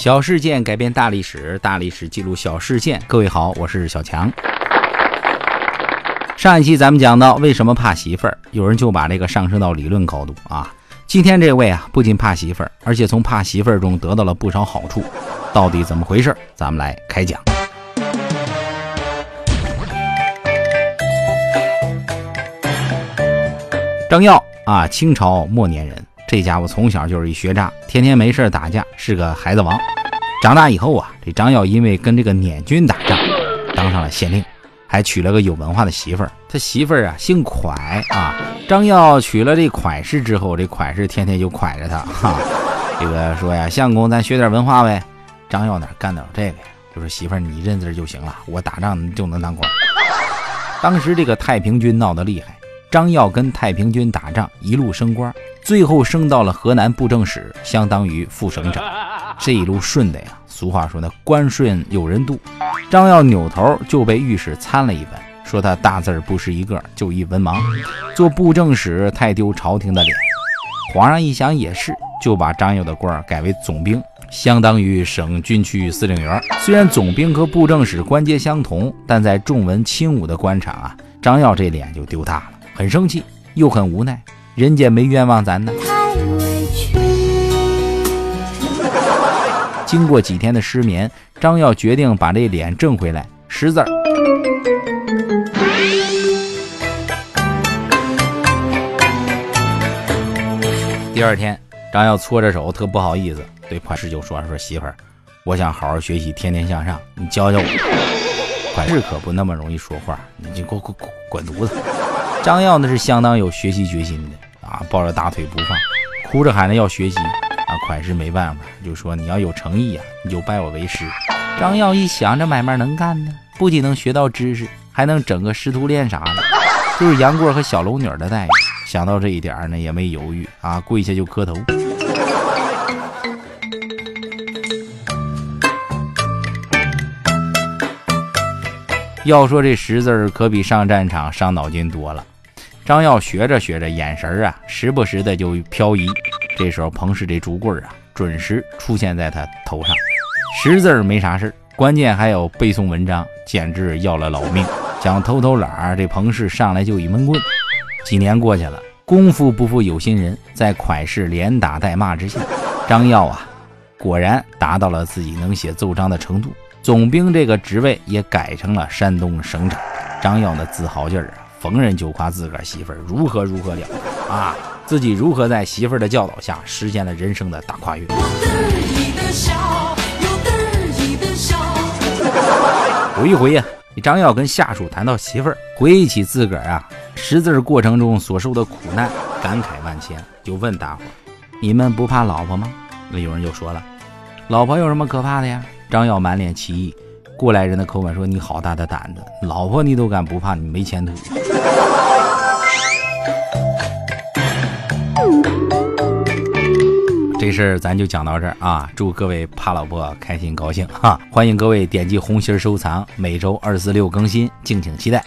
小事件改变大历史，大历史记录小事件。各位好，我是小强。上一期咱们讲到为什么怕媳妇儿，有人就把这个上升到理论高度啊。今天这位啊，不仅怕媳妇儿，而且从怕媳妇儿中得到了不少好处。到底怎么回事？咱们来开讲。张耀啊，清朝末年人。这家伙从小就是一学渣，天天没事打架，是个孩子王。长大以后啊，这张耀因为跟这个捻军打仗，当上了县令，还娶了个有文化的媳妇儿。他媳妇儿啊姓蒯啊。张耀娶了这蒯氏之后，这蒯氏天天就蒯着他，哈。这个说呀，相公，咱学点文化呗。张耀哪干得了这个呀？就说媳妇儿你认字就行了，我打仗就能当官。当时这个太平军闹得厉害，张耀跟太平军打仗，一路升官。最后升到了河南布政使，相当于副省长。这一路顺的呀，俗话说那官顺有人渡。张耀扭头就被御史参了一本，说他大字不识一个，就一文盲，做布政使太丢朝廷的脸。皇上一想也是，就把张耀的官改为总兵，相当于省军区司令员。虽然总兵和布政使官阶相同，但在重文轻武的官场啊，张耀这脸就丢大了，很生气又很无奈。人家没冤枉咱呢。经过几天的失眠，张耀决定把这脸挣回来，识字儿。第二天，张耀搓着手，特不好意思，对蒯氏就说：“说媳妇儿，我想好好学习，天天向上，你教教我。”蒯氏可不那么容易说话，你就滚滚滚滚犊子！张耀那是相当有学习决心的。啊，抱着大腿不放，哭着喊着要学习。啊，蒯氏没办法，就说你要有诚意呀，你就拜我为师。张耀一想，这买卖能干呢，不仅能学到知识，还能整个师徒恋啥的，就是杨过和小龙女的待遇。想到这一点呢，也没犹豫啊，跪下就磕头。要说这识字可比上战场伤脑筋多了。张耀学着学着，眼神啊，时不时的就漂移。这时候，彭氏这竹棍啊，准时出现在他头上。识字没啥事关键还有背诵文章，简直要了老命。想偷偷懒儿，这彭氏上来就一闷棍。几年过去了，功夫不负有心人，在蒯氏连打带骂之下，张耀啊，果然达到了自己能写奏章的程度。总兵这个职位也改成了山东省长。张耀的自豪劲儿啊！逢人就夸自个儿媳妇儿如何如何了啊！自己如何在媳妇儿的教导下实现了人生的大跨越。有一回呀，张耀跟下属谈到媳妇儿，回忆起自个儿啊识字过程中所受的苦难，感慨万千，就问大伙儿：“你们不怕老婆吗？”那有人就说了：“老婆有什么可怕的呀？”张耀满脸奇异。过来人的口吻说：“你好大的胆子，老婆你都敢不怕，你没前途。”这事儿咱就讲到这儿啊！祝各位怕老婆开心高兴哈！欢迎各位点击红心收藏，每周二四六更新，敬请期待。